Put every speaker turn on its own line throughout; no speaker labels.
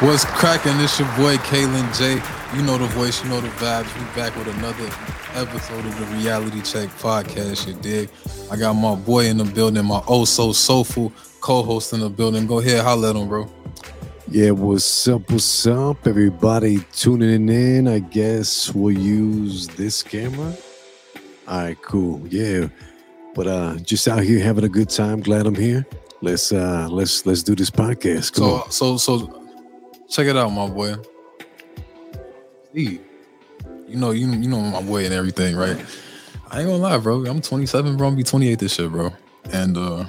What's cracking? It's your boy Kalin Jayy. You know the voice, you know the vibes. We back with another episode of the Reality Check podcast. You dig? I got my boy in the building, my oh so soulful co-host in the building. Go ahead, holla at him, bro.
Yeah, what's up? What's up? Everybody tuning in. I guess we'll use this camera. All right, cool. Yeah, but uh, just out here having a good time. Glad I'm here. Let's uh, let's let's do this podcast. Come
So
on.
so so check it out, my boy. Steve. You know, you you know my boy and everything, right? I ain't gonna lie, bro. I'm 27, bro. I'm gonna be 28 this year, bro. And uh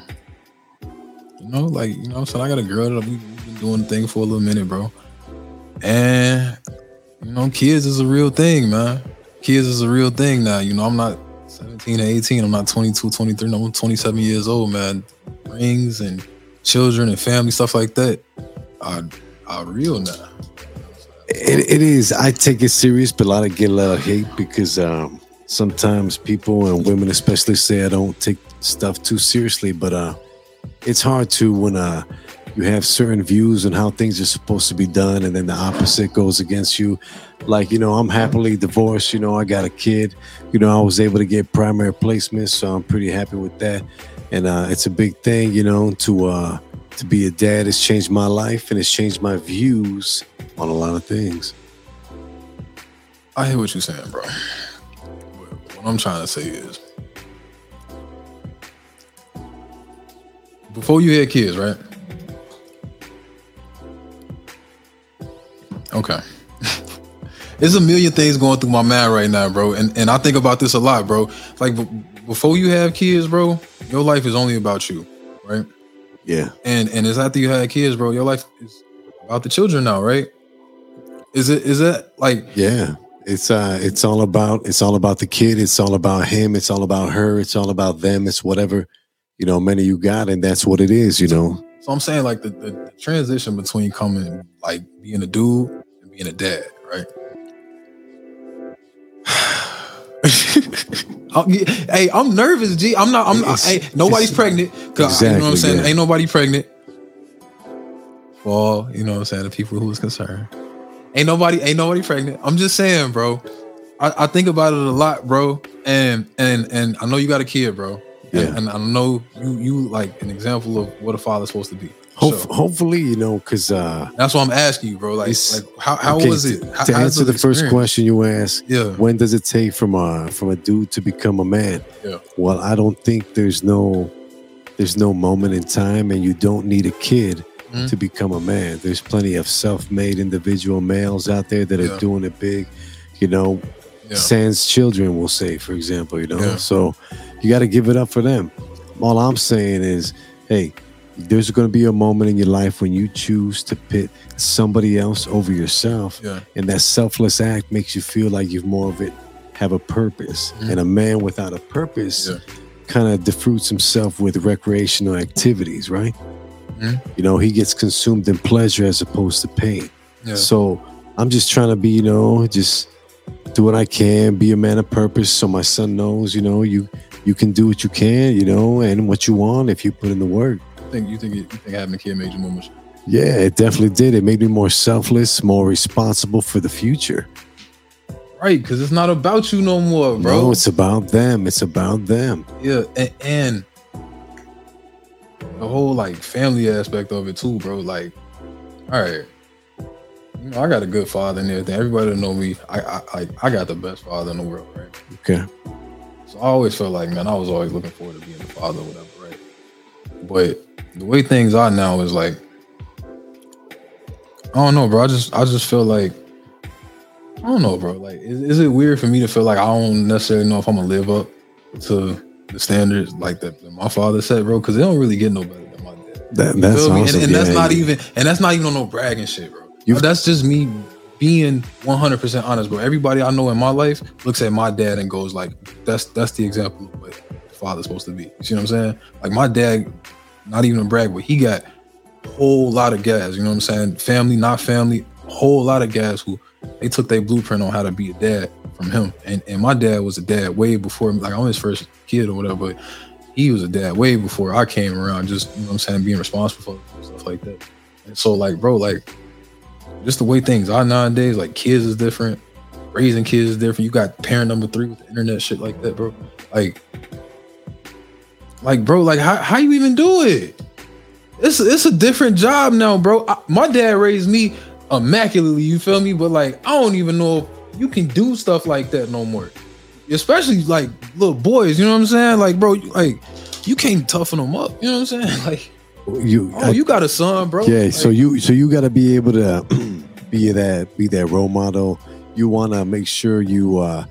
you know, like, you know what I'm saying? I got a girl that we, we've been doing the thing for a little minute, bro. And you know, kids is a real thing, man. Kids is a real thing now. You know, I'm not 17 or 18, I'm not 22, 23, no, I'm 27 years old, man. Rings and children and family, stuff like that are, are real now.
It, it is. I take it serious, but a lot of get a lot of hate because um, sometimes people and women especially say I don't take stuff too seriously. But uh, it's hard to when uh, you have certain views on how things are supposed to be done, and then the opposite goes against you. Like you know, I'm happily divorced. You know, I got a kid. You know, I was able to get primary placement, so I'm pretty happy with that. And uh, it's a big thing, you know, to uh, to be a dad has changed my life and it's changed my views on a lot of things.
I hear what you're saying, bro. What I'm trying to say is before you had kids, right? Okay. There's a million things going through my mind right now, bro. And and I think about this a lot, bro. Like b- before you have kids, bro, your life is only about you, right?
Yeah.
And and it's after you had kids, bro, your life is about the children now, right? Is it is that like
Yeah. It's uh it's all about it's all about the kid, it's all about him, it's all about her, it's all about them, it's whatever, you know, many you got, and that's what it is, you know.
So I'm saying like the, the, the transition between coming like being a dude and being a dad, right? hey, I'm nervous, G. I'm not. I'm.
It's-
hey, nobody's pregnant. 'cause, you know what I'm saying?
yeah.
Ain't nobody pregnant. For all, you know what I'm saying, the people who was concerned. Ain't nobody. Ain't nobody pregnant. I'm just saying, bro. I, I think about it a lot, bro. And and and I know you got a kid, bro.
Yeah.
And, and I know you you like an example of what a father's supposed to be.
Hope,
So-
hopefully, you know, because uh
that's why I'm asking you, bro. Like, like how, how
okay,
was it?
to,
How-
to answer the first question you asked,
Yeah,
when does it take from a from a dude to become a man?
Yeah.
Well, I don't think there's no there's no moment in time, and you don't need a kid
Mhm.
to become a man. There's plenty of self-made individual males out there that are doing it big. You know,
yeah,
sans children, we'll say, for example. You know,
Yeah.
so you got to give it up for them. All I'm saying is, hey. There's going to be a moment in your life when you choose to pit somebody else over yourself
yeah,
and that selfless act makes you feel like you've more of it have a purpose
Mhm.
and a man without a purpose
Yeah.
kind of defruits himself with recreational activities right
Mhm.
you know he gets consumed in pleasure as opposed to pain
yeah.
so i'm just trying to be you know just do what i can be a man of purpose so my son knows you know you you can do what you can you know and what you want if you put in the work
think you think it, you think having a kid made you more mature?
yeah it definitely did it made me more selfless more responsible for the future
Right, because it's not about you no more, bro.
No, it's about them. It's about them.
yeah, and, and the whole like family aspect of it too, bro. Like, all right, you know, I got a good father and everything. Everybody know me, I I I, I got the best father in the world, right?
Okay.
So I always felt like, man, I was always looking forward to being a father or whatever, right? But the way things are now is like, I don't know, bro. I just I just feel like I don't know, bro. Like, is, is it weird for me to feel like I don't necessarily know if I'm gonna live up to the standards like that, that my father set, bro? Because they don't really get no better than my dad.
That,
You
that's
me?
awesome.
And, and that's
yeah.
not even and that's not even on no bragging shit, bro.
You've-
that's just me being 100% honest, bro. Everybody I know in my life looks at my dad and goes like, "That's that's the example of what father's supposed to be." You see what I'm saying? Like my dad, not even a brag, but he got a whole lot of guys. You know what I'm saying? Family, not family, a whole lot of guys who they took their blueprint on how to be a dad from him. And and my dad was a dad way before, like I'm his first kid or whatever. But he was a dad way before I came around. Just you know what I'm saying, being responsible for stuff like that. And so like, bro, like just the way things are nowadays. Like kids is different, raising kids is different. You got parent number three with the internet shit like that, bro. Like, like, bro, like how how you even do it? It's it's a different job now, bro. I, my dad raised me immaculately. You feel me? But like, I don't even know if you can do stuff like that no more. Especially like little boys. You know what I'm saying? Like, bro, you, like you can't toughen them up. You know what I'm saying? Like,
You,
oh, you got a son, bro.
yeah.
Like,
so you, so you got to be able to be that, be that role model. You want to make sure you, uh,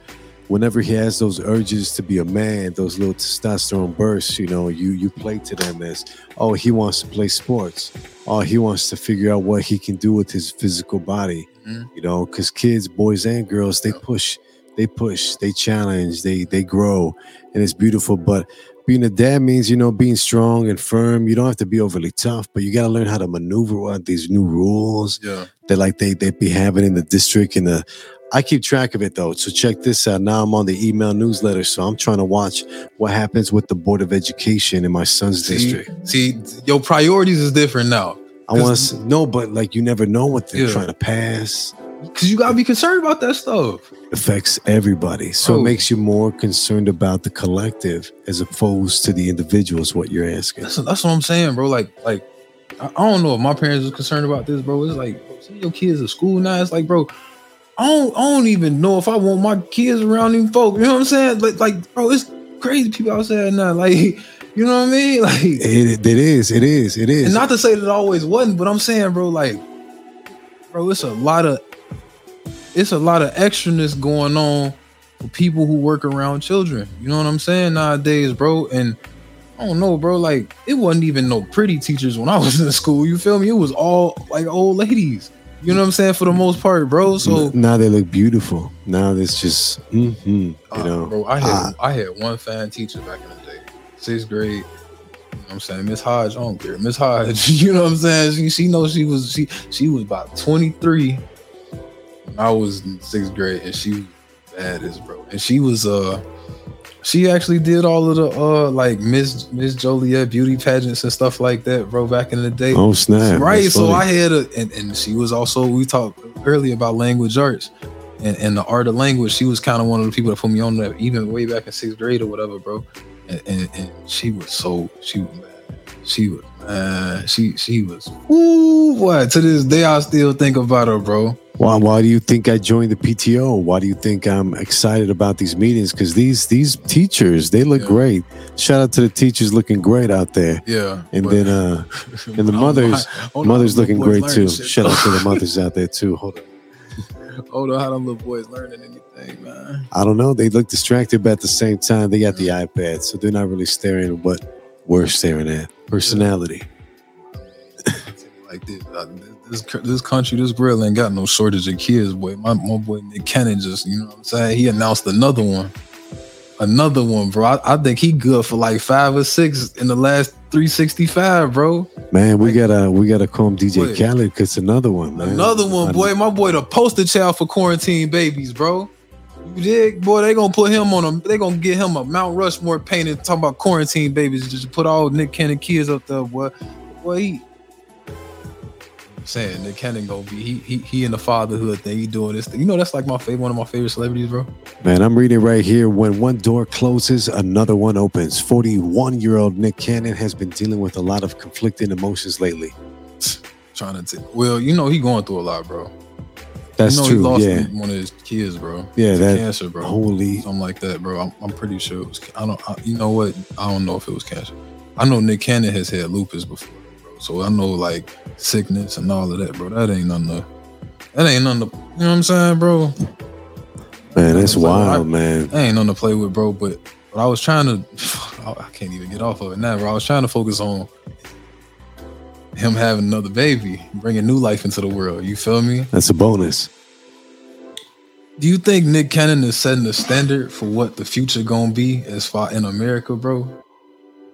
whenever he has those urges to be a man, those little testosterone bursts, you know, you you play to them as, oh, he wants to play sports. Oh, he wants to figure out what he can do with his physical body.
Mhm.
You know, because kids, boys and girls, they push, they push, they challenge, they they grow, and it's beautiful. But being a dad means, you know, being strong and firm. You don't have to be overly tough, but you got to learn how to maneuver what these new rules
yeah.
that like they they be having in the district and the I keep track of it though. So check this out. Now I'm on the email newsletter, so I'm trying to watch what happens with the Board of Education in my son's
See,
district.
see, your priorities is different now.
I want to no, but like you never know what they're
Yeah.
trying to pass.
Cause you gotta be concerned about that stuff.
Affects everybody, so
Oh.
it makes you more concerned about the collective as opposed to the individuals. What you're asking.
That's, that's what I'm saying, bro. Like, like I, I don't know if my parents was concerned about this, bro. It's like bro, your kids to school now. It's like, bro, I don't, I don't even know if I want my kids around them folk. You know what I'm saying? Like, like, bro, it's crazy people outside now. Like, you know what I mean? Like,
It, it is. It is. It is.
and not to say that it always wasn't, but I'm saying, bro, like, bro, it's a lot of, it's a lot of extraness going on for people who work around children. You know what I'm saying nowadays, bro? And I don't know, bro. Like, it wasn't even no pretty teachers when I was in school. You feel me? It was all like old ladies. You know what I'm saying? For the most part, bro. So,
now they look beautiful. Now it's just, mhm, you
uh,
know,
bro, I had
ah.
I had one fan teacher back in the day, sixth grade. You know what I'm saying? Miss Hodge, I don't care. Miss Hodge, you know what I'm saying? She she knows she was she she was about 23 when I was in sixth grade and she was bad as bro. And she was uh she actually did all of the uh like Miss Miss Joliet beauty pageants and stuff like that, bro, back in the day.
oh snap!
right.
That's
So
funny.
I had a and, and she was also we talked earlier about language arts and, and the art of language. She was kind of one of the people that put me on that even way back in sixth grade or whatever, bro. And, and, and she was so she was mad. She was man, she she was ooh boy. To this day I still think about her, bro.
Why, why do you think I joined the PTO? Why do you think I'm excited about these meetings? Because these these teachers, they look
Yeah.
great. Shout out to the teachers looking great out there.
Yeah.
And
but-
then uh and the
I don't know
mothers-
know
mothers looking great too.
shit,
Shout out to the mothers out there too. Hold on.
Hold on, how them little boys learning anything, man?
I don't know. They look distracted, but at the same time, they got the iPad, so they're not really staring at what we're staring at. Personality.
like this, uh, this, this country, this world ain't got no shortage of kids, boy. My, my boy Nick Cannon just, you know what I'm saying? He announced another one. Another one, bro. I, I think he good for like five or six in the last 365, bro.
Man, we gotta we gotta call him DJ
Wait.
Khaled. Cause another one, man.
Another one, boy. My boy, the poster child for quarantine babies, bro. You dig, boy? They gonna put him on a. They gonna get him a Mount Rushmore painting talking about quarantine babies. Just put all Nick Cannon kids up there, boy. Boy, he. I'm saying Nick Cannon gonna be he he he in the fatherhood thing. He doing this thing. You know that's like my favorite, one of my favorite celebrities, bro.
Man, I'm reading right here. When one door closes, another one opens. 41 year old Nick Cannon has been dealing with a lot of conflicting emotions lately.
Trying to. T- well, you know he going through a lot, bro.
That's
you know
true.
He lost
yeah.
one of his kids, bro.
Yeah, that-
cancer, bro.
Holy.
something like that, bro. I'm, I'm pretty sure it was. I don't. I, you know what? I don't know if it was cancer. I know Nick Cannon has had lupus before. So I know like sickness and all of that, bro. That ain't nothing. To, that ain't nothing. To, you know what I'm saying, bro?
Man, that's
So I-
wild, man.
That ain't nothing to play with, bro. But but I was trying to. I can't even get off of it now, bro. I was trying to focus on him having another baby, bringing new life into the world. You feel me?
That's a bonus.
Do you think Nick Cannon is setting the standard for what the future gonna be as far in America, bro?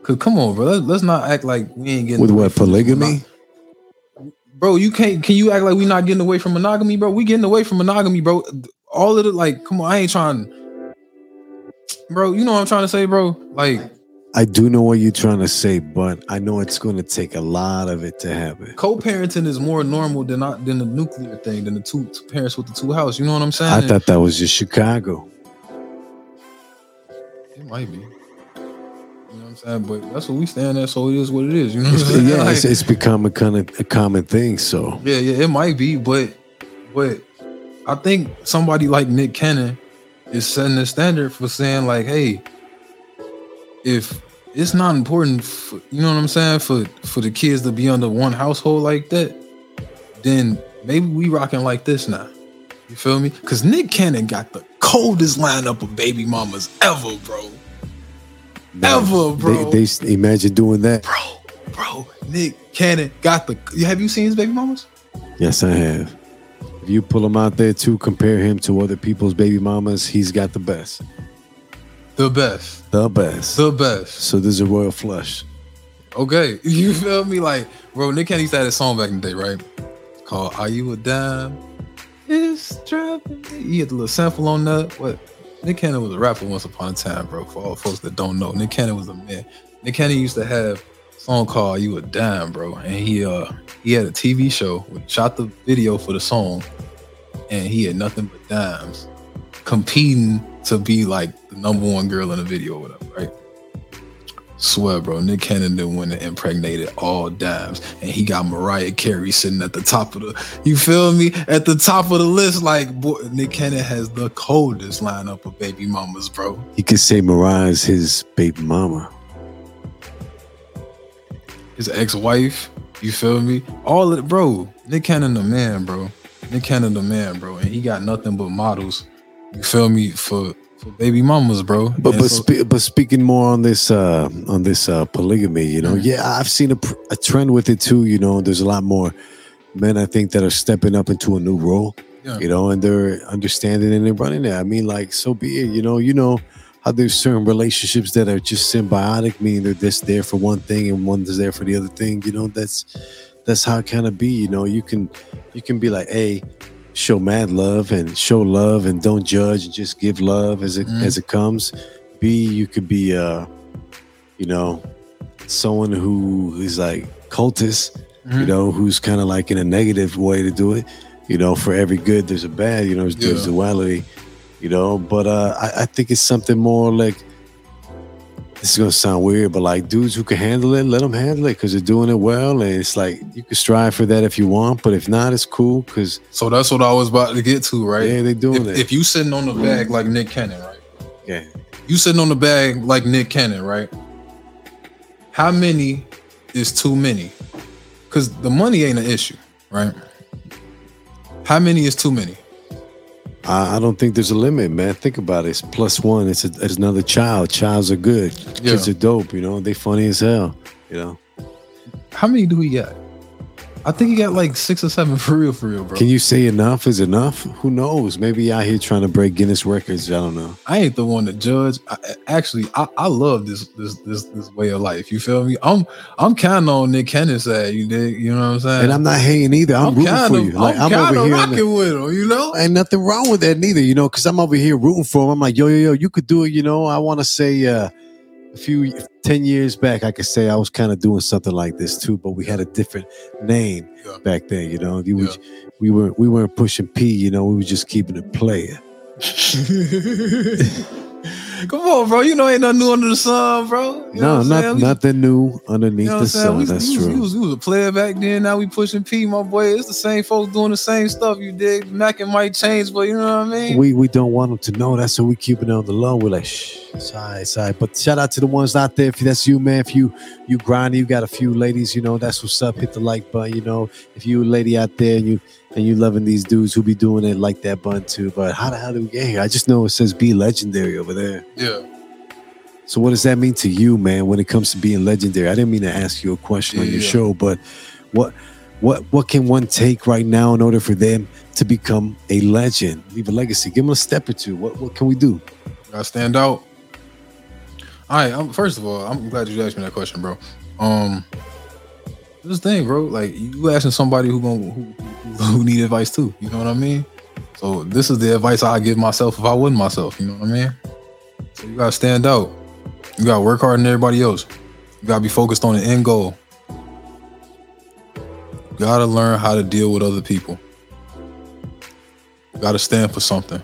Cause come on, bro, let's, let's not act like we ain't getting
With what, polygamy?
bro. You can't. Can you act like we not getting away from monogamy, bro? We getting away from monogamy, bro. All of it, like, come on, I ain't trying, bro. You know what I'm trying to say, bro? Like,
I do know what you're trying to say, but I know it's going to take a lot of it to happen.
Co-parenting is more normal than not than the nuclear thing than the two, two parents with the two house. You know what I'm saying?
I thought that was just Chicago.
it might be. You know what I'm saying? But that's what we stand at, so it is what it is. You know what I'm saying?
yeah,
Like-
it's, it's become a kind of a common thing. So
Yeah, yeah, it might be, but but I think somebody like Nick Cannon is setting the standard for saying like, hey, if it's not important, for, you know what I'm saying, for for the kids to be under one household like that, then maybe we rocking like this now. You feel me? Because Nick Cannon got the coldest lineup of baby mamas ever, bro. Ever, bro.
They, they imagine doing that.
bro, bro, Nick Cannon got the. Have you seen his baby mamas?
Yes, I have. If you pull him out there to compare him to other people's baby mamas, he's got the best,
The best.
the best.
The best.
So there's a royal flush.
Okay. You feel me? Like, bro, Nick Cannon used to have a song back in the day, right? Called Are You a Dime? It's dropping. me." He had the little sample on that. What? Nick Cannon was a rapper once upon a time, bro. For all folks that don't know, Nick Cannon was a man. Nick Cannon used to have a song called "You a Dime," bro, and he uh he had a TV show. shot the video for the song, and he had nothing but dimes, competing to be like the number one girl in the video, or whatever, right? Swear, bro, Nick Cannon did win and impregnated all dimes, and he got Mariah Carey sitting at the top of the. You feel me? At the top of the list, like boy, Nick Cannon has the coldest lineup of baby mamas, bro.
He could say Mariah's his baby mama.
His ex-wife, you feel me? All of it, bro. Nick Cannon the man, bro. Nick Cannon the man, bro, and he got nothing but models. You feel me for baby mamas, bro.
But
And
but
so-
spe- but speaking more on this uh on this uh polygamy, you know,
Mhm.
yeah, I've seen a, pr- a trend with it too. You know, there's a lot more men I think that are stepping up into a new role.
Yeah.
You know, and they're understanding and they're running it. I mean, like, so be it. You know, you know how there's certain relationships that are just symbiotic, meaning they're just there for one thing and one's there for the other thing. You know, that's that's how it kind of be. You know, you can you can be like, hey, show mad love and show love and don't judge and just give love as it
Mhm.
as it comes. B, you could be uh, you know, someone who is like cultist, you
Mhm.
know, who's kind of like in a negative way to do it. You know, for every good there's a bad, you know, there's, there's
Yeah.
duality, you know. But uh I, I think it's something more like this is gonna sound weird, but like dudes who can handle it, let them handle it because they're doing it well. And it's like you can strive for that if you want, but if not, it's cool because
So that's what I was about to get to, right?
yeah, they're doing
if,
it.
if you sitting on the bag like Nick Cannon, right?
yeah.
You sitting on the bag like Nick Cannon, right? How many is too many? Because the money ain't an issue, right? How many is too many?
I, I don't think there's a limit, man. Think about it. It's plus one. It's, a, it's another child. Childs are good. Kids are dope. You know, they funny as hell. You know.
How many do we got? I think he got like six or seven for real, for real, bro.
Can you say enough is enough? Who knows? Maybe out here trying to break Guinness records. I don't know.
I ain't the one to judge. I, actually, I, I love this this this this way of life. You feel me? I'm I'm kind of on Nick Cannon's side. You dig? You know what I'm saying?
And I'm not hating either. I'm, rooting
kind
for you. Like
I'm,
I'm,
kind
over
of
here. in the-
rocking with him. You know?
Ain't nothing wrong with that neither, you know, because I'm over here rooting for him. I'm like, yo, yo, yo, you could do it, you know. I want to say uh, a few, 10 years back, I could say I was kind of doing something like this too, but we had a different name
Yeah.
back then, you know. You
Yeah.
we, weren't, we weren't pushing P, you know, we were just keeping it player.
Come on, bro. You know ain't nothing new under the sun, bro. You
no, not? Nothing new underneath
You know
the sun.
We,
That's
we was,
true.
We was, we was a player back then. Now we pushing P, my boy. It's the same folks doing the same stuff. You dig? Mac and might change, but you know what I mean.
we we don't want them to know. That's why we keeping it on the low. We're like, shh, it's all right, it's all right. But shout out to the ones out there. If that's you, man, if you you grinding, you got a few ladies, you know, that's what's up. Hit the like button, you know. If you a lady out there you and you loving these dudes who be doing it, like that bun too. But how the hell do we get here? I just know it says be legendary over there.
yeah.
So what does that mean to you, man, when it comes to being legendary? I didn't mean to ask you a question on your
Yeah.
show, but what what what can one take right now in order for them to become a legend, leave a legacy? Give them a step or two. What what can we do?
Gotta stand out. All right. I'm, first of all, I'm glad you asked me that question, bro. Um, this thing, bro. Like you asking somebody who gonna who, who, need advice too. You know what I mean? So this is the advice I give myself if I wasn't myself. You know what I mean? So you gotta stand out. You gotta work harder than everybody else. You gotta be focused on the end goal. You gotta learn how to deal with other people. You gotta stand for something.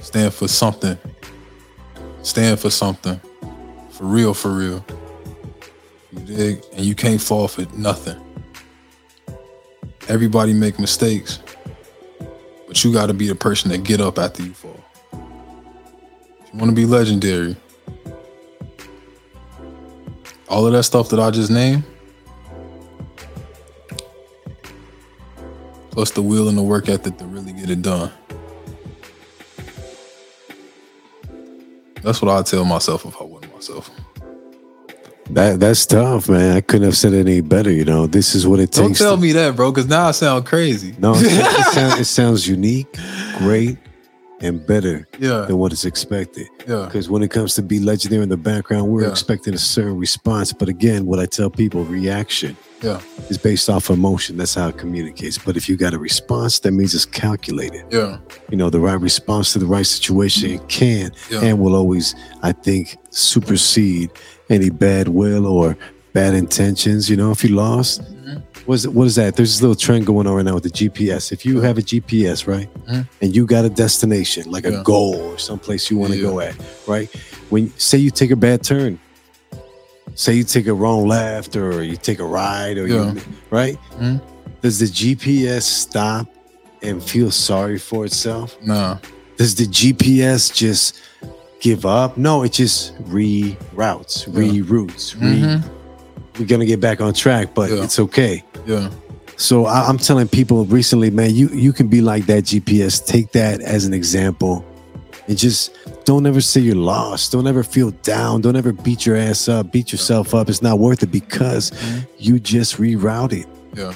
Stand for something. Stand for something. For real, for real. You dig? And you can't fall for nothing. Everybody make mistakes. But you gotta be the person that get up after you fall. If you wanna be legendary, all of that stuff that I just named, plus the will and the work ethic to really get it done. That's what I tell myself if I wasn't myself.
That that's tough, man. I couldn't have said it any better. You know, this is what it takes.
Don't tell
to-
me that, bro, because now I sound crazy.
No, it, it, sounds, it sounds unique, great, and better
Yeah,
than what is expected.
yeah,
Because when it comes to be legendary in the background, we're
Yeah.
expecting a certain response. But again, what I tell people, reaction
yeah,
is based off emotion. That's how it communicates. But if you got a response, that means it's calculated.
yeah,
You know, the right response to the right situation can
yeah.
and will always, I think, supersede any bad will or bad intentions. You know, if you lost, What is, that? There's this little trend going on right now with the GPS. If you have a GPS, right,
Mhm.
and you got a destination, like
Yeah.
a goal or someplace you want to
Yeah.
go at, right? When say you take a bad turn, say you take a wrong left or you take a right or
Yeah.
you, right?
Mhm.
Does the GPS stop and feel sorry for itself?
No.
Does the GPS just give up? No, it just reroutes, reroutes. Re-
Mhm.
We're gonna get back on track, but
Yeah.
it's okay.
Yeah,
So I, I'm telling people recently, man, you you can be like that GPS. Take that as an example, and just don't ever say you're lost. Don't ever feel down. Don't ever beat your ass up. Beat yourself up. It's not worth it because
Mhm.
you just rerouted.
yeah.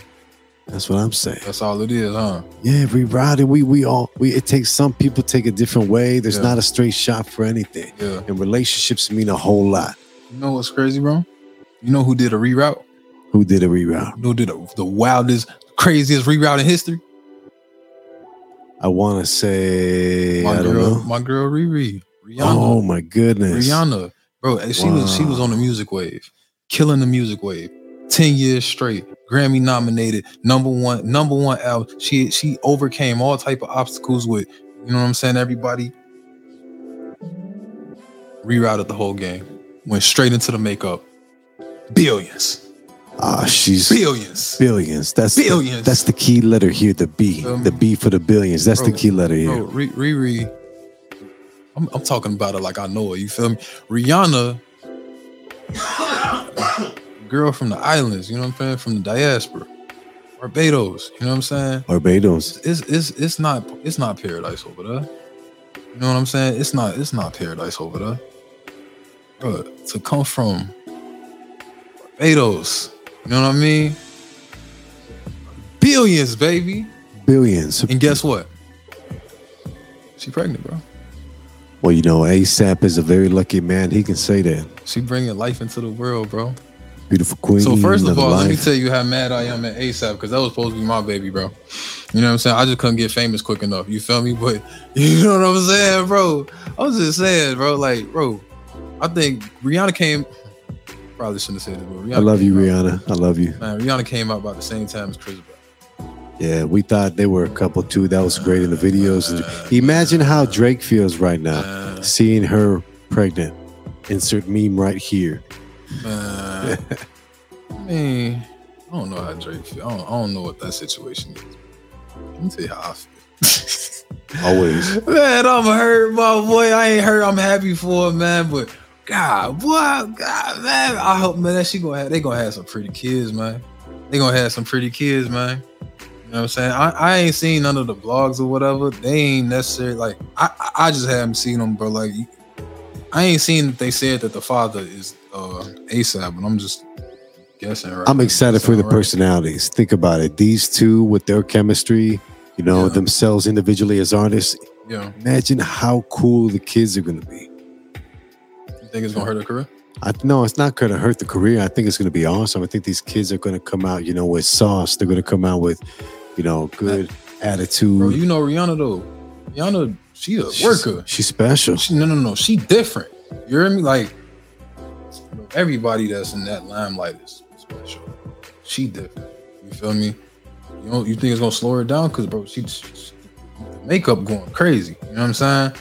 That's what I'm saying.
That's all it is, huh?
Yeah, rerouted. We we all we. It takes some people take a different way. There's
Yeah.
not a straight shot for anything,
Yeah.
and relationships mean a whole lot.
You know what's crazy, bro? You know who did a reroute?
Who did a reroute?
Who did a, the wildest, craziest reroute in history?
I want to say
My
I don't
girl,
know.
my girl Riri, Rihanna.
Oh my goodness.
Rihanna, bro, she was she was on the music wave, killing the music wave, ten years straight, Grammy nominated, number one, number one album. She she overcame all type of obstacles with, you know what I'm saying. Everybody rerouted the whole game, went straight into the makeup, billions,
Ah, she's
billions,
billions. That's the-
Billions.
that's the key letter here. The B.
Um,
the B for the billions. That's the key letter here.
bro. Ri- Riri, I'm, I'm talking about it like I know her. You feel me? Rihanna, girl from the islands. You know what I'm saying? From the diaspora, Barbados. You know what I'm saying?
Barbados.
It's it's it's not it's not paradise over there. You know what I'm saying? It's not it's not paradise over there. But to come from Barbados, you know what I mean? Billions, baby.
Billions.
And guess what? She pregnant, bro.
Well, you know, ASAP is a very lucky man. He can say that.
She bringing life into the world, bro.
Beautiful queen.
So first of all, let me tell you how mad I am at ASAP because that was supposed to be my baby, bro. You know what I'm saying? I just couldn't get famous quick enough. You feel me? But you know what I'm saying, bro? I was just saying, bro. Like, bro, I think Rihanna came. Probably shouldn't have said this, but Rihanna
I love you,
out-
Rihanna. I love you.
Man, Rihanna came out about the same time as Chris Brown.
Yeah, we thought they were a couple too. That was great in the videos. Imagine how Drake feels right now,
Man,
seeing her pregnant. Insert meme right here.
man. I mean, I don't know how Drake feel. I don't, I don't know what that situation is. Let me tell you how I feel.
Always.
Man, I'm hurt, my boy. I ain't hurt. I'm happy for him, man. But God, boy, God, man. I hope, man, that she gonna have. They gonna have some pretty kids, man. They gonna have some pretty kids, man. You know what I'm saying? I, I ain't seen none of the blogs or whatever. They ain't necessarily like. I I- just haven't seen them, bro. Like, I ain't seen that they said that the father is uh ASAP, but I'm just guessing. Right?
I'm excited for the
Right?
personalities. Think about it. These two with their chemistry, you know,
Yeah.
themselves individually as artists.
Yeah,
Imagine how cool the kids are going to be.
You think it's gonna hurt her career?
I no, it's not going to hurt the career. I think it's going to be awesome. I think these kids are going to come out, you know, with sauce. They're going to come out with, you know, good attitude.
Bro, you know Rihanna though. Rihanna, she a
She's-
worker.
She's special.
She, no, no, no. She different. You hear me? Like everybody that's in that limelight is special. She different. You feel me? You know, you think it's gonna slow her down? Cause bro, she, she, makeup going crazy. You know what I'm saying?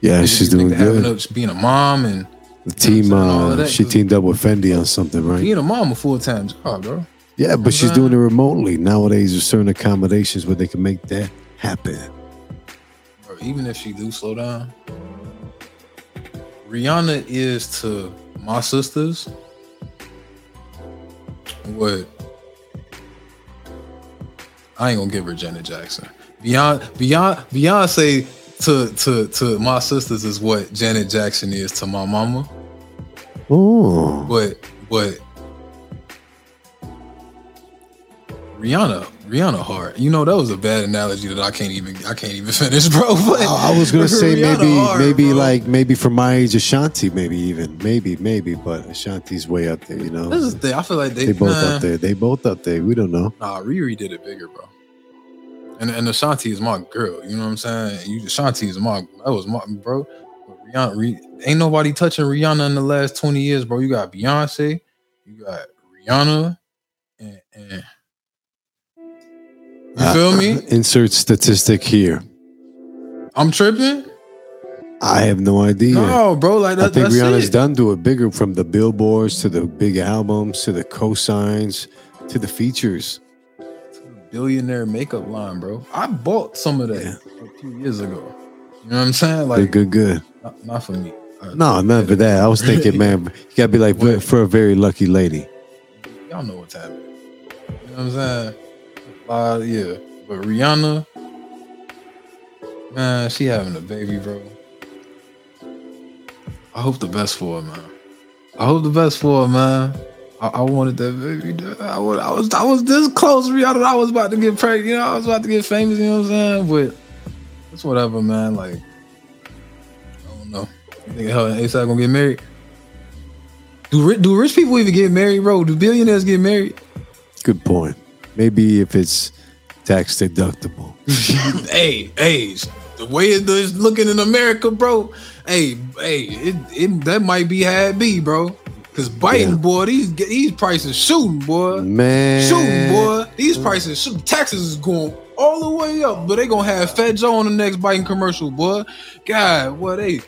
Yeah, she's doing good.
a- being a mom and
The team, uh, she teamed up with Fendi on something, right?
being a mom a full time job, bro.
Yeah, but she's doing it remotely nowadays. There's certain accommodations where they can make that happen.
Bro, even if she do slow down, Rihanna is to my sisters what I ain't gonna give her Janet Jackson. Beyond beyond Beyonce to to to my sisters is what Janet Jackson is to my mama.
Oh,
But but Rihanna, Rihanna hard. You know that was a bad analogy that I can't even I can't even finish, bro. But
I I was gonna say
Rihanna
maybe,
hard,
maybe
bro.
like maybe for my age, Ashanti, maybe even, maybe, maybe, but Ashanti's way up there. You know,
This is the thing. I feel like they,
they both
nah,
up there. They both up there. We don't know.
Nah, Riri did it bigger, bro. And and Ashanti is my girl. You know what I'm saying? You Ashanti is my that was my bro. But Rihanna, Ri- ain't nobody touching Rihanna in the last 20 years, bro. You got Beyonce, you got Rihanna, and, and you feel me?
Uh, insert statistic here.
I'm tripping.
I have no idea.
No, bro. Like that,
I think Rihanna's
it.
done do it bigger from the billboards to the big albums to the cosigns to the features.
Billionaire makeup line, bro. I bought some of that
Yeah.
a few years ago. You know what I'm saying? Like,
good, good.
not, not for me. Uh,
No, not for that. I was thinking, man, you gotta be like
What?
for a very lucky lady.
y'all know what's happening. You know what I'm saying? Uh, yeah. But Rihanna, man, she having a baby, bro. I hope the best for her, man. I hope the best for her, man. I, I wanted that baby. I, was, I was, I was this close, Rihanna. I was about to get pregnant. You know, I was about to get famous. You know what I'm saying? But it's whatever, man. Like, I don't know. You think her and ASAP gonna get married? Do do rich people even get married, bro? Do billionaires get married?
Good point. Maybe if it's tax deductible.
hey, hey, the way it is looking in America, bro. Hey, hey, it, it that might be how it be, bro. Cause Biden,
Yeah.
boy, these these prices shooting, boy,
Man,
shooting, boy. These prices, shoot, taxes is going all the way up, but they gonna have Fed Joe on the next Biden commercial, boy. God, what they,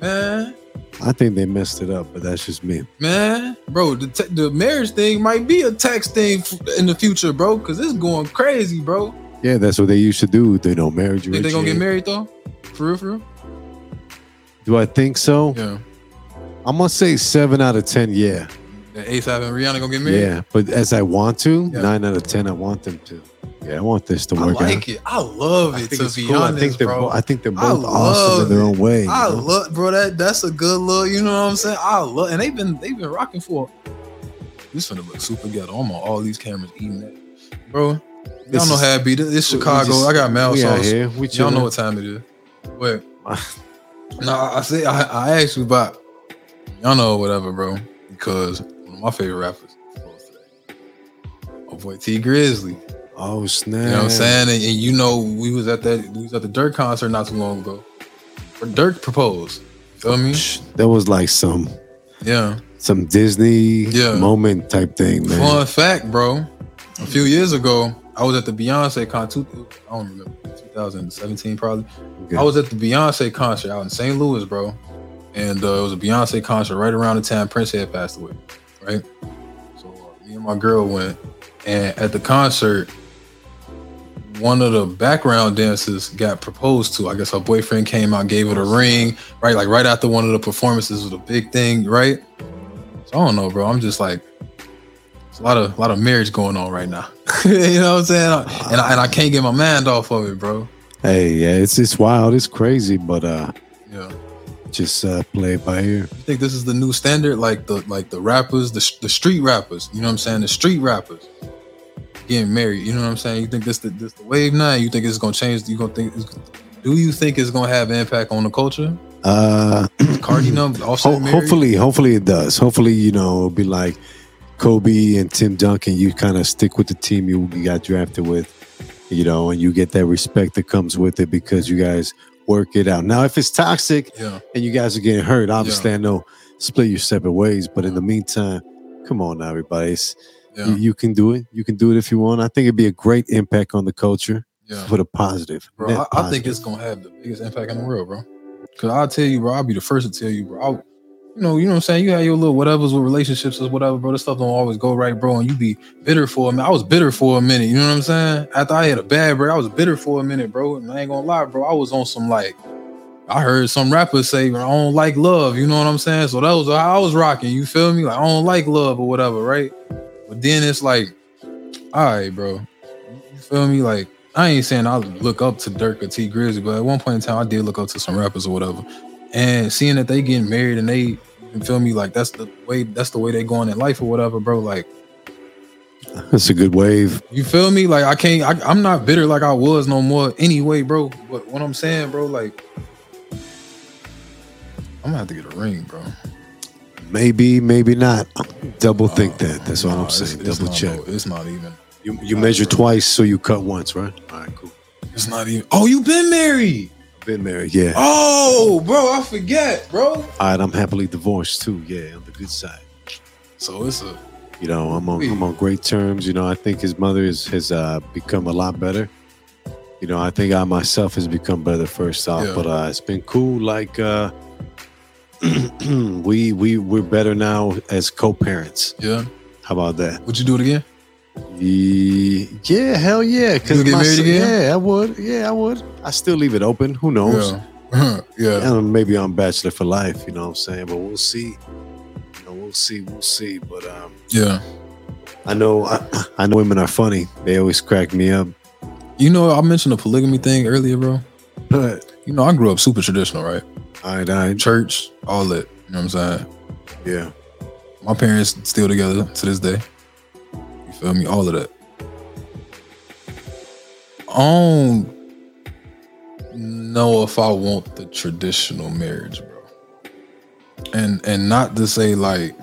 man,
I think they messed it up, but that's just me.
man, bro. The the marriage thing might be a tax thing f- in the future, bro. Cause it's going crazy, bro.
Yeah, that's what they used to do. They know marriage.
Think they gonna get married though? For real, for real?
Do I think so?
Yeah.
I'm gonna say seven out of ten. Yeah,
That ASAP and Rihanna gonna get married?
yeah. But as I want to,
Yeah.
nine out of ten, I want them to. Yeah, I want this to work.
I like
out.
it. I love it.
think
To be
cool.
honest,
I think they're.
bro.
Bo- I think they're both awesome
love
in their own way.
I
know?
love, bro. That that's a good look. You know what I'm saying? I love, and they've been they've been rocking for. This finna look super ghetto. I'm on all these cameras eating that, bro. Y'all
This
know how it be. It's Chicago.
just-
I got mouth
out
sauce.
here. We
Y'all know what time it is. Wait. no, I say I, I asked you about y'all know whatever, bro. Because one of my favorite rappers, my boy Tee Grizzley.
Oh snap!
You know what I'm saying? And, and you know, we was at that we was at the Durk concert not too long ago. Where Durk proposed. Feel me?
That was like some
Yeah.
some Disney
Yeah.
moment type thing, man.
Fun fact, bro. A few years ago, I was at the Beyonce concert. I don't remember, 2017 probably.
Okay.
I was at the Beyonce concert out in St. Louis, bro. And uh, it was a Beyonce concert right around the time Prince had passed away, right? So uh, me and my girl went, and at the concert, one of the background dancers got proposed to. I guess her boyfriend came out, gave her the ring, right? Like right after one of the performances was a big thing, right? So I don't know, bro. I'm just like, it's a lot of a lot of marriage going on right now. you know what I'm saying? And I, and I can't get my mind off of it, bro.
Hey, yeah, it's it's wild, it's crazy, but uh,
Yeah.
Just uh, play it by ear.
You think this is the new standard, like the like the rappers, the the street rappers? You know what I'm saying? The street rappers getting married. You know what I'm saying? You think this the this the wave now? You think it's gonna change? You gonna think? Do you think it's gonna have impact on the culture?
Uh,
Cardi, Offset
ho- hopefully, hopefully it does. Hopefully, you know, it'll be like Kobe and Tim Duncan. You kind of stick with the team you got drafted with, you know, and you get that respect that comes with it because you guys work it out. Now, if it's toxic
Yeah,
and you guys are getting hurt, obviously, I know split your separate ways. But in the meantime, come on now, everybody. It's,
Yeah.
you, you can do it. You can do it if you want. I think it'd be a great impact on the culture
Yeah.
for the positive.
Bro, I, I think it's gonna have the biggest impact in the world, bro. Cause I'll tell you, bro, I'll be the first to tell you, bro. You know, you know what I'm saying? You have your little whatevers with relationships or whatever, bro. This stuff don't always go right, bro. And you be bitter for a minute. I was bitter for a minute, you know what I'm saying? After I had a bad break, I was bitter for a minute, bro. And I ain't gonna lie, bro. I was on some like I heard some rappers say I don't like love, you know what I'm saying? So that was how I was rocking. You feel me? Like I don't like love or whatever, right? But then it's like, all right, bro. You feel me? Like I ain't saying I look up to Durk or Tee Grizzley, but at one point in time I did look up to some rappers or whatever. And seeing that they getting married and they you feel me, like that's the way that's the way they going in life or whatever, bro. Like
That's a good wave.
you feel me? Like I can't I, I'm not bitter like I was no more anyway, bro. But what I'm saying, bro, like I'm gonna have to get a ring, bro.
Maybe, maybe not. Double think that. That's all
Nah,
I'm
it's-
saying.
it's
Double check.
no- it's not even.
You you measure twice, so you cut once, right? All right, cool.
It's not even. Oh, you been married?
Been married, yeah.
Oh, bro, I forget, bro.
All right, I'm happily divorced too. Yeah, on the good side.
So it's a
You know, I'm on I'm on great terms. You know, I think his mother is, has uh, become a lot better. You know, I think I myself has become better first off,
Yeah.
but uh, it's been cool. Like uh, we we we're better now as co-parents.
yeah.
How about that?
Would you do it again?
Ye- Yeah, hell yeah. Cause
get
my
married again?
Yeah, I would. Yeah, I would. I still leave it open. Who knows?
Yeah. yeah.
And maybe I'm bachelor for life. You know what I'm saying? But we'll see. You know, we'll see. We'll see. But um,
Yeah.
I know I, I know women are funny. They always crack me up.
You know, I mentioned the polygamy thing earlier, bro.
But
You know, I grew up super traditional, right?
all right, all right.
Church, all that. You know what I'm saying?
Yeah.
My parents still together to this day. Feel me? All of that. I don't know if I want the traditional marriage, bro. And and not to say like,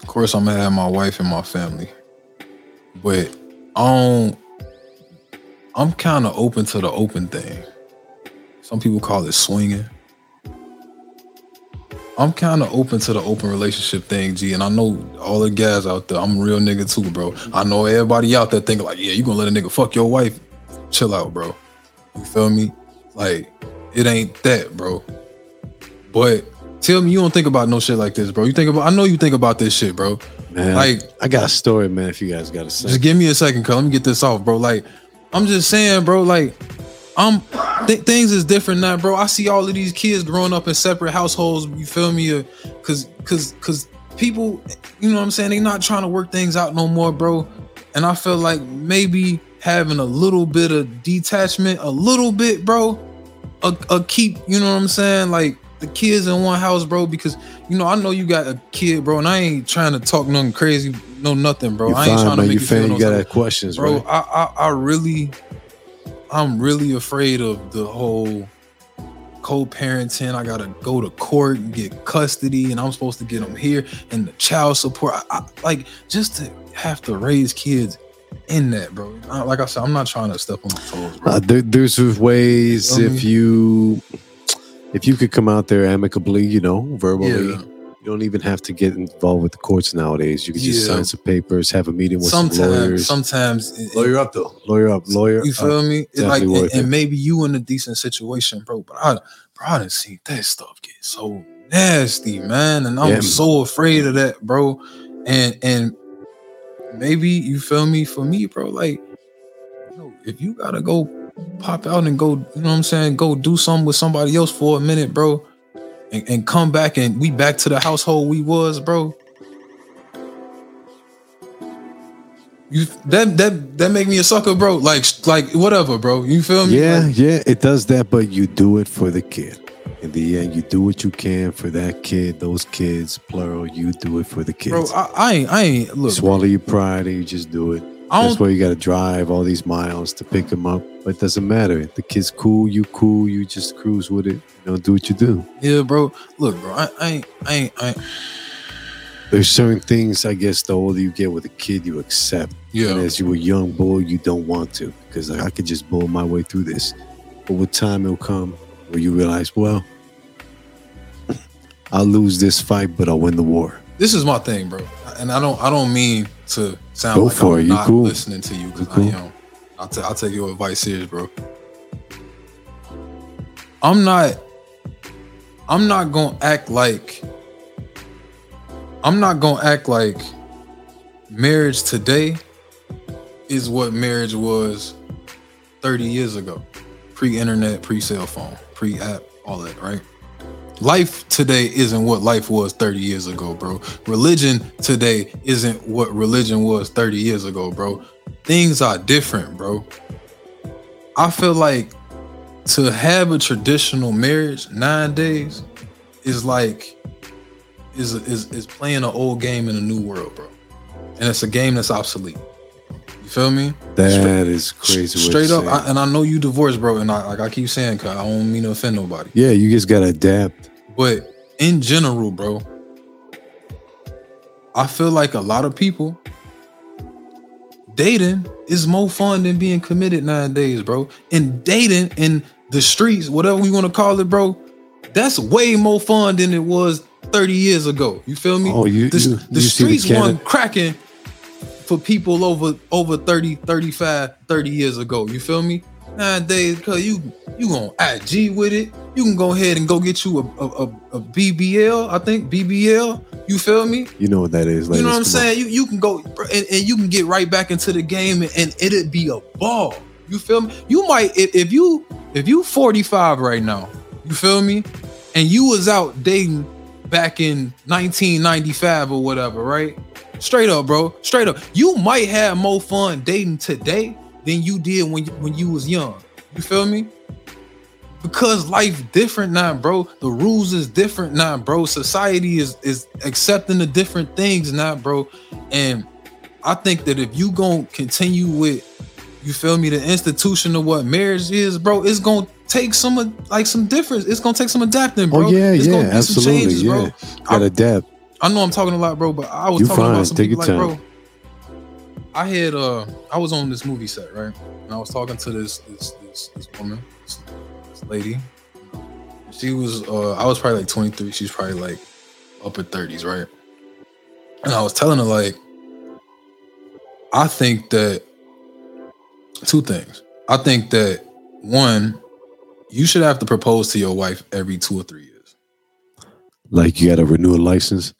of course I'm gonna have my wife and my family, but I don't. I'm kind of open to the open thing. Some people call it swinging. I'm kind of open to the open relationship thing, G. And I know all the guys out there. I'm a real nigga too, bro. I know everybody out there thinking like, yeah, you gonna let a nigga fuck your wife? Chill out, bro. You feel me? Like, it ain't that, bro. But tell me you don't think about no shit like this, bro. You think about I know you think about this shit, bro.
Man,
Like,
I got a story, man. If you guys got a second, just
give me a second, cuz let me get this off, bro. Like, I'm just saying, bro, like, I'm th- things is different now, bro. I see all of these kids growing up in separate households, you feel me? Uh, cause cause cause people, you know what I'm saying, they not trying to work things out no more, bro. And I feel like maybe having a little bit of detachment, a little bit, bro, a, a keep, you know what I'm saying? Like the kids in one house, bro, because you know, I know you got a kid, bro, and I ain't trying to talk nothing crazy, no nothing, bro.
you
I ain't
fine,
trying to make
You
you feel no
You got questions,
bro
right?
I, I i really i'm really afraid of the whole co-parenting. I gotta go to court and get custody and i'm supposed to get them here and the child support. I, I, like just to have to raise kids in that bro. I- like i said i'm not trying to step on my toes
Uh, there, there's ways
You know
if you if you could come out there amicably, you know, verbally.
yeah
You don't even have to get involved with the courts nowadays. You can just
Yeah.
sign some papers, have a meeting with some
sometimes
lawyers.
sometimes it-
lawyer up though. Lawyer up. Lawyer.
You
up.
feel me? It's like,
definitely
and,
worth
and maybe you in a decent situation, bro. But I, bro, I done seen that stuff get so nasty, man, and I'm
Yeah.
so afraid of that, bro. And and maybe you feel me for me, bro. Like, you know, if you gotta go pop out and go, you know what I'm saying, go do something with somebody else for a minute, bro, and, and come back and we back to the household we was, bro. You that that that make me a sucker, bro. Like like whatever, bro. You feel me?
Yeah,
Like,
yeah, it does that, but you do it for the kid. In the end, you do what you can for that kid, those kids, plural. You do it for the kids.
bro. I, I ain't I ain't look.
Swallow your pride and you just do it.
I
That's why you got to drive all these miles to pick them up. But it doesn't matter. The kid's cool, you cool, you just cruise with it. You know, do what you do.
yeah, bro. Look, bro. I, I I ain't I.
There's certain things, I guess, the older you get with a kid, you accept. And
Yeah,
as you a young boy, you don't want to because like, I could just bull my way through this. But with time, it'll come where you realize, well, I'll lose this fight, but I'll win the war.
This is my thing, bro. And I don't I don't mean to sound
Go
like
for
I'm
it. You
not
cool.
listening to you because
cool.
I am. I'll, ta- I'll take your advice serious, bro. I'm not I'm not gonna act like I'm not gonna act like marriage today is what marriage was 30 years ago. Pre-internet, pre-cell phone, pre-app, all that, right? Life today isn't what life was 30 years ago, bro. Religion today isn't what religion was 30 years ago, bro. Things are different, bro. I feel like to have a traditional marriage nowadays is like is is is playing an old game in a new world, bro. And it's a game that's obsolete. You feel me?
That is crazy.
Straight up. I, and I know you divorced, bro. And I like I keep saying, cause I don't mean to offend nobody.
yeah, you just gotta adapt.
But in general, bro, I feel like a lot of people dating is more fun than being committed nowadays, bro. And dating in the streets, whatever you want to call it, bro, that's way more fun than it was 30 years ago. You feel me?
Oh, you-
the,
you-
the
you the
streets
Canada-
wasn't cracking for people over over 30, 35, 30 years ago. You feel me? Nowadays, cause you you gonna IG with it. You can go ahead and go get you a, a, a, a BBL. I think BBL. You feel me?
You know what that is.
You know what I'm
ladies, come on.
saying? You you can go and, and you can get right back into the game and, and it'd be a ball. You feel me? You might if, if you if you 45 right now, you feel me? And you was out dating back in 1995 or whatever, right? Straight up, bro. Straight up. You might have more fun dating today than you did when you, when you was young. You feel me? because life different now, bro. The rules is different now, bro. Society is is accepting the different things now, bro. And I think that if you gonna continue with, you feel me, the institution of what marriage is, bro, it's gonna take some like some difference. It's gonna take some adapting, oh, bro.
Oh yeah,
It's gonna
yeah,
some
absolutely.
changes,
yeah,
bro.
gotta adapt.
I know I'm talking a lot, bro, but I was
You
talking
fine.
about some
Take
people like,
time.
bro. I had uh, I was on this movie set, right? And I was talking to this this this, this woman, this, this lady. She was uh, I was probably like 23. She's probably like upper 30s, right? And I was telling her like, I think that two things. I think that one, you should have to propose to your wife every two or three years.
Like you gotta renew a license.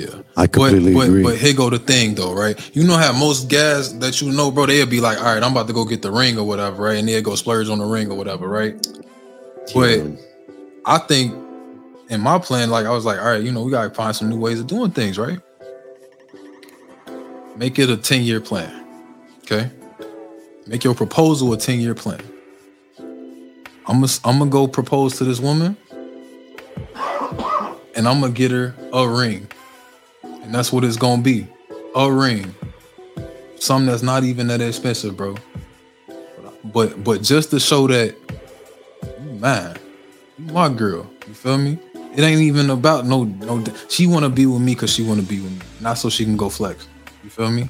Yeah.
I
But
completely
but
agree.
but here go the thing though, right? You know how most guys that you know, bro, they'll be like, all right, I'm about to go get the ring or whatever, right? And they'll go splurge on the ring or whatever, right? But
Yeah.
I think in my plan, like I was like, all right, you know, we gotta find some new ways of doing things, right? Make it a 10-year plan. Okay. Make your proposal a 10-year plan. I'm gonna I'm gonna go propose to this woman, and I'm gonna get her a ring. And that's what it's gonna be. A ring. Something that's not even that expensive, bro. But but just to show that. You my girl. You feel me? It ain't even about no no she wanna be with me because she wanna be with me. Not so she can go flex. You feel me?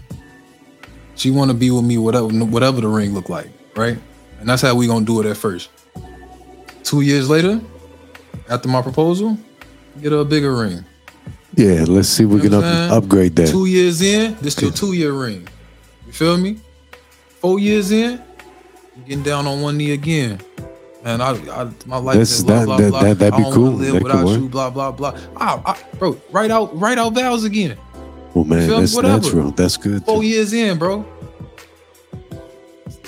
She wanna be with me whatever whatever the ring look like, right? And that's how we gonna do it at first. Two years later, after my proposal, get her a bigger ring.
Yeah, let's see if we
You
can up,
what I'm saying?
upgrade that.
Two years in, this your two year ring. You feel me? Four years in, getting down on one knee again. Man, I, I my life
That's-
is blah
that-
blah
that-
blah.
that- that'd
I don't
cool.
live
That
without you. Blah blah blah. I, I, bro, write out write out vows again.
Well, man, that's
Whatever.
natural. That's good.
Four
too.
years in, bro.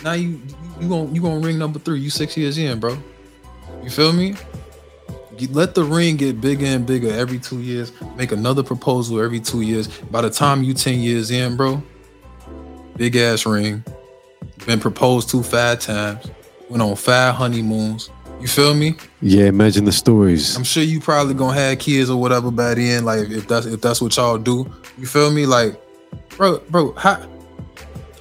Now you you, you gonna you gonna ring number three. You six years in, bro. You feel me? You let the ring get bigger and bigger every two years. Make another proposal every two years. By the time you ten years in, bro, big ass ring. Been proposed to five times. Went on five honeymoons. You feel me?
Yeah, imagine the stories.
I'm sure you probably gonna have kids or whatever by the end. Like if that's if that's what y'all do, you feel me? Like, bro, bro, how,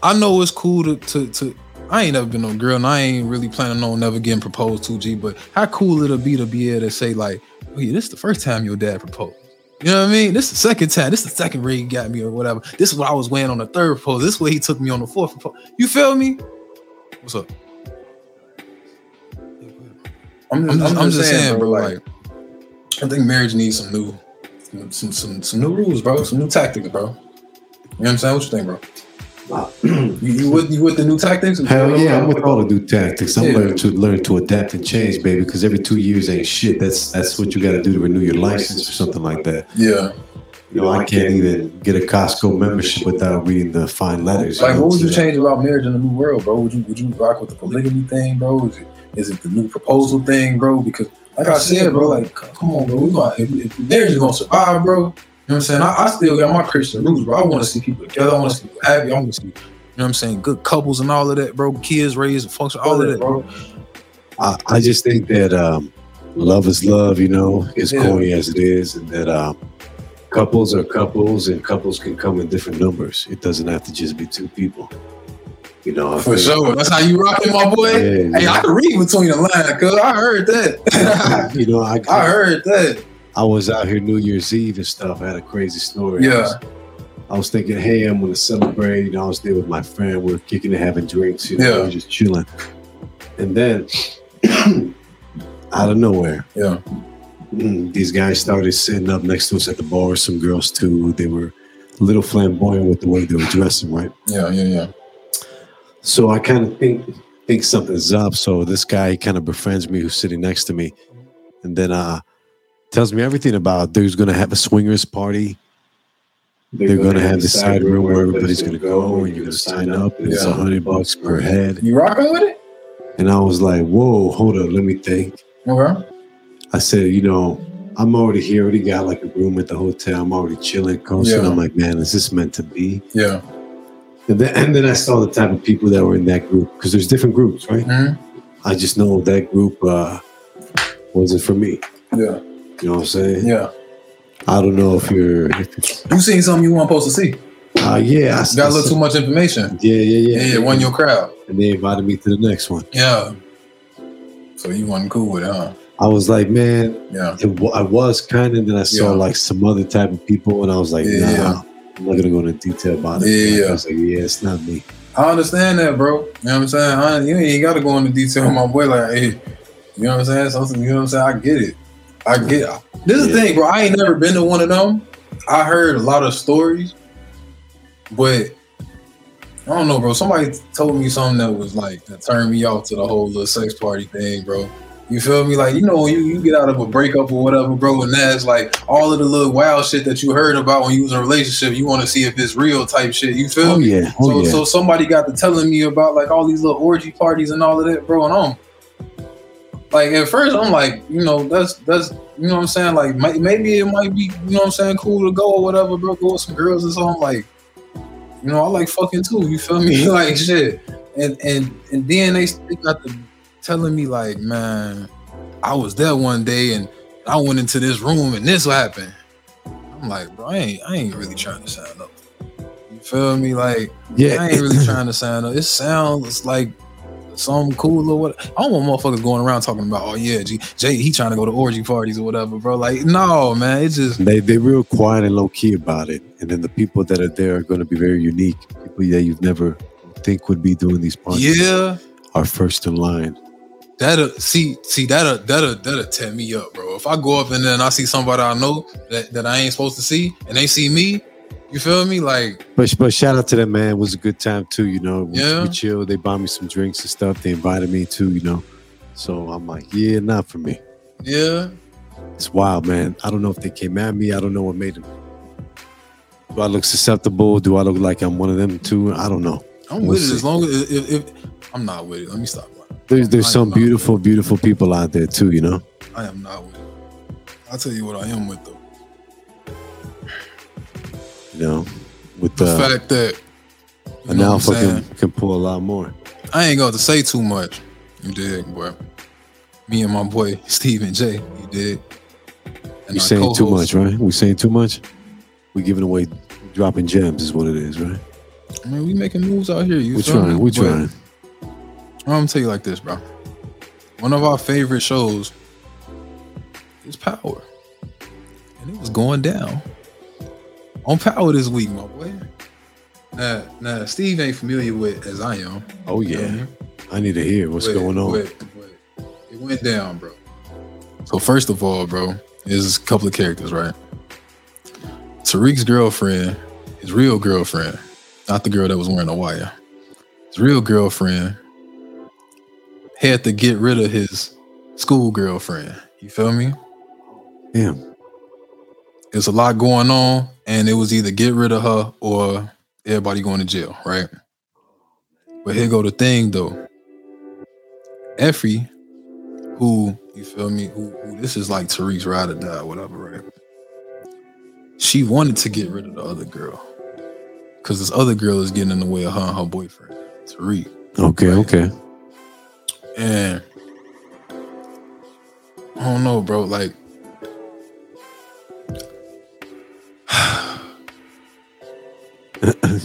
I know it's cool to to to. I ain't never been no girl, and I ain't really planning on never getting proposed to. G, but how cool it'll be to be able to say like, oh yeah, this is the first time your dad proposed. You know what I mean? This is the second time. This is the second ring he got me or whatever. This is what I was weighing on the third proposal. This is where he took me on the fourth proposal. You feel me? What's up? I'm just, I'm, I'm just saying, bro. Like, I think marriage needs some new, some some some new rules, bro. Some new tactics, bro. You know what I'm saying? What you think, bro? you, you with you with the new tactics?
Hell yeah, I'm with all the new tactics. I'm yeah. learning to learn to adapt and change, baby. Because every two years ain't shit. That's that's what you got to do to renew your license or something like that.
Yeah.
You know, I can't even get a Costco membership without reading the fine letters.
Like, what would you change about marriage in the new world, bro? Would you would you rock with the polygamy thing, bro? Is it is it the new proposal thing, bro? Because like I said, bro, like come on, bro, we got if, if marriage is gonna survive, bro. You know what I'm saying? I, I still got my Christian roots, bro. I want to see people together. I want to see people happy. I want to see, you know what I'm saying, good couples and all of that, bro. Kids raised, and function, all of that, bro.
I, I just think that um, love is love, you know, as yeah. corny as it is, and that um, couples are couples and couples can come in different numbers. It doesn't have to just be two people. You know,
for sure. That's how you rocking, my boy. Yeah, hey, I can read between the lines, cause I heard that.
you know, I,
I heard that.
I was out here New Year's Eve and stuff. I had a crazy story.
Yeah.
I was, I was thinking, hey, I'm gonna celebrate. You know, I was there with my friend. We are kicking and having drinks. You know, yeah. we are just chilling. And then, out of nowhere,
yeah,
Mm, these guys started sitting up next to us at the bar. Some girls too. They were a little flamboyant with the way they were dressing, right?
Yeah, yeah, yeah.
So I kind of think think something's up. So this guy kind of befriends me, who's sitting next to me, and then uh tells me everything about there's going to have a swingers party. They're, they're going to have the side room where everybody's going to go, and you're going to sign up. And yeah. It's a hundred bucks per head.
You rocking with it?
And I was like, "Whoa, hold up, let me think."
Okay.
I said, you know, I'm already here, already got like a room at the hotel. I'm already chilling, coasting. Yeah. I'm like, man, is this meant to be?
Yeah.
And then, and then I saw the type of people that were in that group because there's different groups, right? Mm-hmm. I just know that group uh, wasn't for me.
Yeah.
You know what I'm saying?
Yeah.
I don't know if you're. If
you seen something you weren't supposed to see.
Uh, yeah.
I, got a little too much information.
Yeah, yeah, yeah.
Yeah, yeah, won your crowd.
And they invited me to the next one.
Yeah. So you wasn't cool with it, huh?
I was like, man,
yeah,
it, I was kind of. Then I saw yeah. like some other type of people, and I was like, yeah, nah, yeah. I'm not gonna go into detail about it.
Yeah, yeah.
I was like, yeah, it's not me.
I understand that, bro. You know what I'm saying? I, you ain't got to go into detail, my boy. Like, hey, you know what I'm saying? Something, you know what I'm saying? I get it. I get. This is the thing, bro. I ain't never been to one of them. I heard a lot of stories, but I don't know, bro. Somebody told me something that was like that turned me off to the whole little sex party thing, bro. You feel me? Like, you know, you, you get out of a breakup or whatever, bro, and that's like all of the little wild shit that you heard about when you was in a relationship, you want to see if it's real type shit. You feel
oh,
me?
Yeah. Oh,
so
yeah.
so somebody got to telling me about like all these little orgy parties and all of that, bro, and on. Like at first I'm like, you know, that's that's you know what I'm saying? Like maybe it might be, you know what I'm saying, cool to go or whatever, bro, go with some girls or something. Like, you know, I like fucking too, you feel me? like shit. And and and then they, they got the telling me like, man, I was there one day and I went into this room and this happened. I'm like, bro, I ain't, I ain't really trying to sign up. You feel me? Like,
yeah,
I ain't really trying to sign up. It sounds like something cool or what. I don't want motherfuckers going around talking about, oh yeah, G, Jay, he trying to go to orgy parties or whatever, bro. Like, no, man, it's just
they they real quiet and low key about it, and then the people that are there are going to be very unique. People that you've never think would be doing these parties.
Yeah,
are first in line.
That'll see, see that'll that'll that'll tear me up, bro. If I go up and then I see somebody I know that, that I ain't supposed to see, and they see me, you feel me? Like,
but but shout out to them, man. It was a good time too. You know, we,
yeah.
we chill. They bought me some drinks and stuff. They invited me too. You know, so I'm like, yeah, not for me.
Yeah,
it's wild, man. I don't know if they came at me. I don't know what made them. Do I look susceptible? Do I look like I'm one of them too? I don't know.
I'm we'll with see. it as long as if, if, I'm not with it. Let me stop.
There's there's some beautiful, beautiful people out there too, you know.
I am not with it. I'll tell you what I am with though.
You know, with
the, the fact that
an alpha can, can pull a lot more.
I ain't going to say too much. You dig, boy. Me and my boy Stephen J. You did.
You saying co-host. too much, right? We saying too much. We giving away, dropping gems is what it is, right?
I mean, we making moves out here. You
we trying. We trying.
I'm gonna tell you like this, bro. One of our favorite shows is Power, and it was going down on Power this week, my boy. Now, now Steve ain't familiar with as I am.
Oh yeah, I need to hear what's going on.
it went down, bro. So first of all, bro, is a couple of characters, right? Tariq's girlfriend, his real girlfriend, not the girl that was wearing a wire. His real girlfriend had to get rid of his school girlfriend. You feel me?
Damn.
It's a lot going on, and it was either get rid of her or everybody going to jail, right? But here go the thing though. Effie, who you feel me, who, who this is like Tariq's ride or die, whatever, right? She wanted to get rid of the other girl. Cause this other girl is getting in the way of her and her boyfriend, Tariq.
Okay,
Right.
okay.
And I don't know, bro. Like,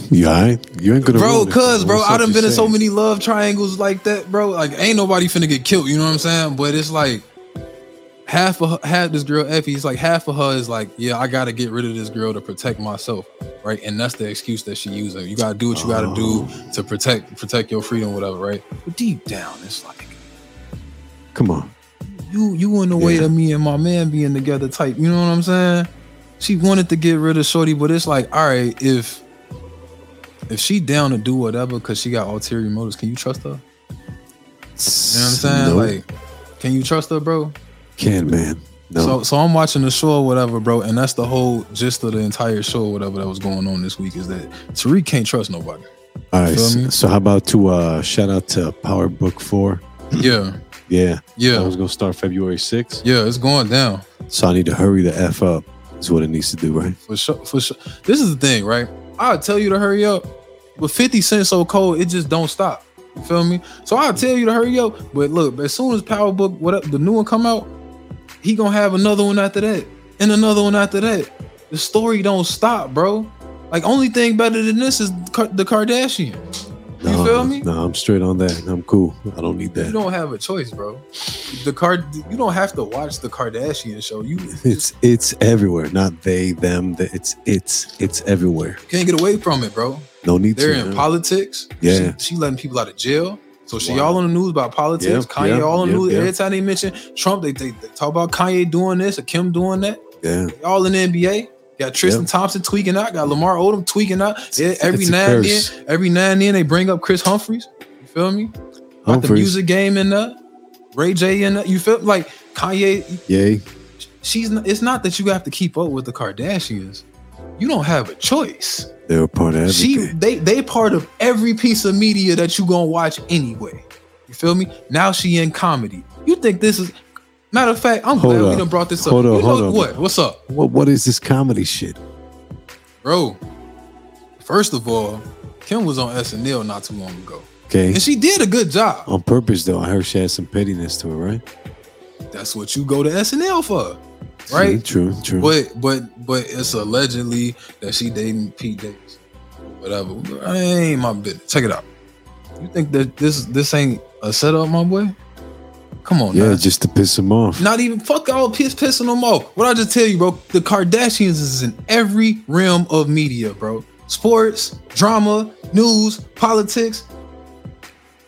You all right? You ain't gonna
bro, cuz, bro, I done been in so many love triangles like that, bro. Like, ain't nobody finna get killed. You know what I'm saying? But it's like half of her, half this girl Effie. It's like half of her is like, yeah, I gotta get rid of this girl to protect myself, right? And that's the excuse that she using. You gotta do what you gotta do oh. to protect protect your freedom, whatever, right? But deep down, it's like
Come on.
you you in the way
Yeah.
of me and my man being together type. You know what I'm saying? She wanted to get rid of Shorty, but it's like, all right, if if she down to do whatever because she got ulterior motives, can you trust her? You know what I'm saying?
No,
Like, can you trust her, bro?
can man. No.
So so I'm watching the show or whatever, bro, and that's the whole gist of the entire show or whatever that was going on this week is that Tariq can't trust nobody.
All right.
feel me?
So, so how about to uh shout out to Power Book Four?
Yeah,
Yeah. That
yeah,
was gonna start February 6th.
yeah. It's going down.
So I need to hurry the F up. Is what it needs to do, right?
For sure, for sure. This is the thing, right? I'll tell you to hurry up, but 50 Cent so cold, it just don't stop. You feel me? So I'll tell you to hurry up, but look, as soon as Power Book, what the new one come out, he gonna have another one after that, and another one after that. The story don't stop, bro. Like only thing better than this is the Kardashian. You
No,
feel me?
No, I'm straight on that. I'm cool. I don't need that.
You don't have a choice, bro. The card, you don't have to watch the Kardashian show. You
It's it's everywhere. Not they, them. The, it's it's it's everywhere.
can't get away from it, bro.
No need to
They're
to.
in
man.
politics.
Yeah.
She, she letting people out of jail. So she
Wow.
all on the news about politics. Kanye all on the news. Every time they mention Trump, they, they, they talk about Kanye doing this or Kim doing that.
Yeah.
They all in the NBA. Got Tristan
Yeah.
Thompson tweaking out. Got Lamar Odom tweaking out. Yeah, every
it's
now and then, every now and then they bring up Kris Humphries. You feel me? Got the music game in there. Ray J in there. You feel like Kanye?
Yay.
She's. It's not that you have to keep up with the Kardashians. You don't have a choice.
They're a part of
She they they part of every piece of media that you gonna watch anyway. You feel me? Now she in comedy. You think this is matter of fact, I'm
Hold
glad we done brought this up.
Hold up,
know
hold up.
what? What's up?
what what is this comedy shit?
Bro. First of all, Kim was on SNL not too long ago.
Okay.
And she did a good job.
On purpose though, I heard she had some pettiness to it, right?
That's what you go to SNL for. Right?
True, true. true.
But but but it's allegedly that she dating Pete Davis. Whatever. I ain't my business. Check it out. You think that this this ain't a setup, my boy? Come on,
yeah,
now.
just to piss him off.
Not even fuck all piss pissing them off. What I just tell you, bro, the Kardashians is in every realm of media, bro. Sports, drama, news, politics.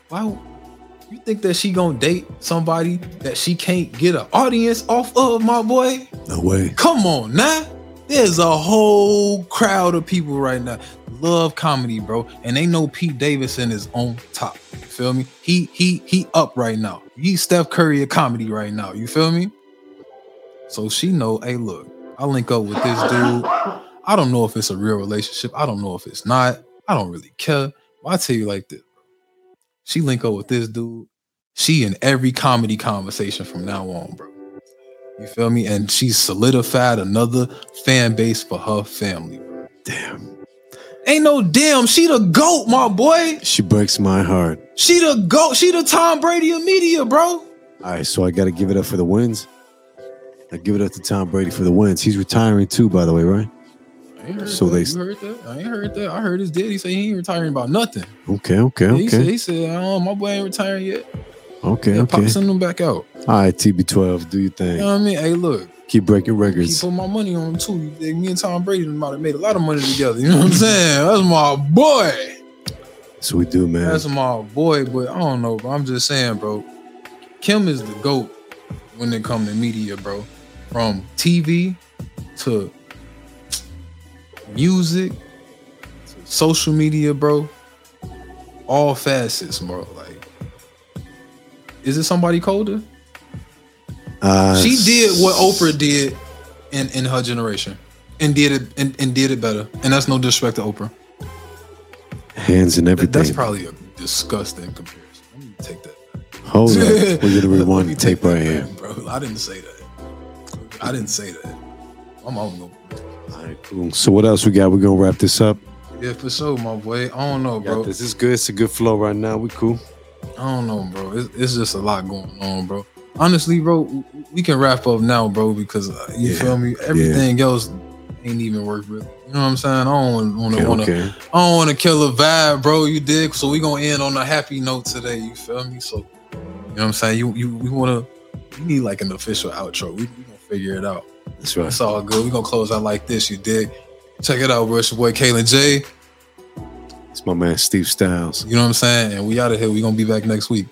Why you think that she gonna date somebody that she can't get an audience off of, my boy?
No way.
Come on now. There's a whole crowd of people right now love comedy, bro, and they know Pete Davidson is on top. You feel me? He he he up right now. He Steph Curry of comedy right now. You feel me? So she know, hey, look, I link up with this dude. I don't know if it's a real relationship. I don't know if it's not. I don't really care. But I tell you like this. She link up with this dude. She in every comedy conversation from now on, bro. You feel me? And she's solidified another fan base for her family. bro.
Damn.
Ain't no damn. She the goat, my boy.
She breaks my heart.
She the goat. She the Tom Brady of media, bro.
All right, so I got to give it up for the wins. I give it up to Tom Brady for the wins. He's retiring too, by the way, right?
I ain't heard
So
that.
they-
You heard that? I ain't heard that. I heard his daddy say he ain't retiring about nothing.
Okay, okay,
Yeah, He said,
okay,
he said, oh, my boy ain't retiring yet.
Okay,
Yeah, pop
okay.
send him back out.
All right, TB12, do your
You
thing.
know what I mean? Hey, look,
Keep breaking
keep
records.
putting my money on him too. You think Me and Tom Brady might have made a lot of money together. You know what I'm saying? That's my boy.
That's what we do, man.
That's my boy, but I don't know, bro. I'm just saying, bro. Kim is the GOAT when it comes to media, bro. From TV to music to social media, bro. All facets, bro. Like, is it somebody colder?
Uh,
She did what Oprah did in in her generation, and did it and, and did it better. And that's no disrespect to Oprah.
hands and
That-
everything.
that's probably a disgusting comparison. Let me take that.
Hold up. We're gonna rewind the tape right here.
bro. I didn't say that. I didn't say that. I'm on go.
All right, cool. So what else we got? We're gonna wrap this up.
Yeah, for sure, my boy. I don't know, bro.
This is good. It's a good flow right now. We cool.
I don't know, bro. It's, it's just a lot going on, bro. Honestly, bro, we can wrap up now, bro, because uh, you
Yeah,
feel me. Everything else ain't even worth really. You know what I'm saying? I don't want to
Okay,
want to.
okay.
I don't want to kill a vibe, bro. You dig? So we gonna end on a happy note today. You feel me? So you know what I'm saying? You you we wanna we need like an official outro. We, we gonna figure it out.
That's right.
It's all good. We gonna close out like this. You dig? Check it out, bro. It's your boy Kalin Jayy.
It's my man Steve Stylez.
You know what I'm saying? And we out of here. We gonna be back next week.